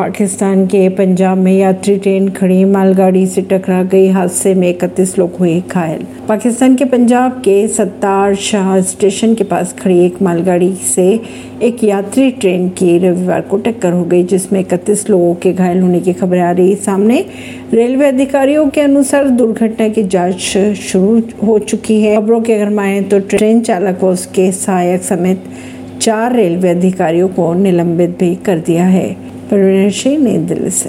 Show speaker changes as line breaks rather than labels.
पाकिस्तान के पंजाब में यात्री ट्रेन खड़ी, मालगाड़ी से टकरा गई, हादसे में इकतीस लोग हुए घायल। पाकिस्तान के पंजाब के सत्तार शाह स्टेशन के पास खड़ी एक मालगाड़ी से एक यात्री ट्रेन की रविवार को टक्कर हो गई, जिसमें इकतीस लोगों के घायल होने की खबर आ रही। सामने रेलवे अधिकारियों के अनुसार दुर्घटना की जाँच शुरू हो चुकी है। खबरों की अगर माने तो ट्रेन चालक व उसके सहायक समेत चार रेलवे अधिकारियों को निलंबित भी कर दिया है। परवीन सिंह नई दिल्ली से।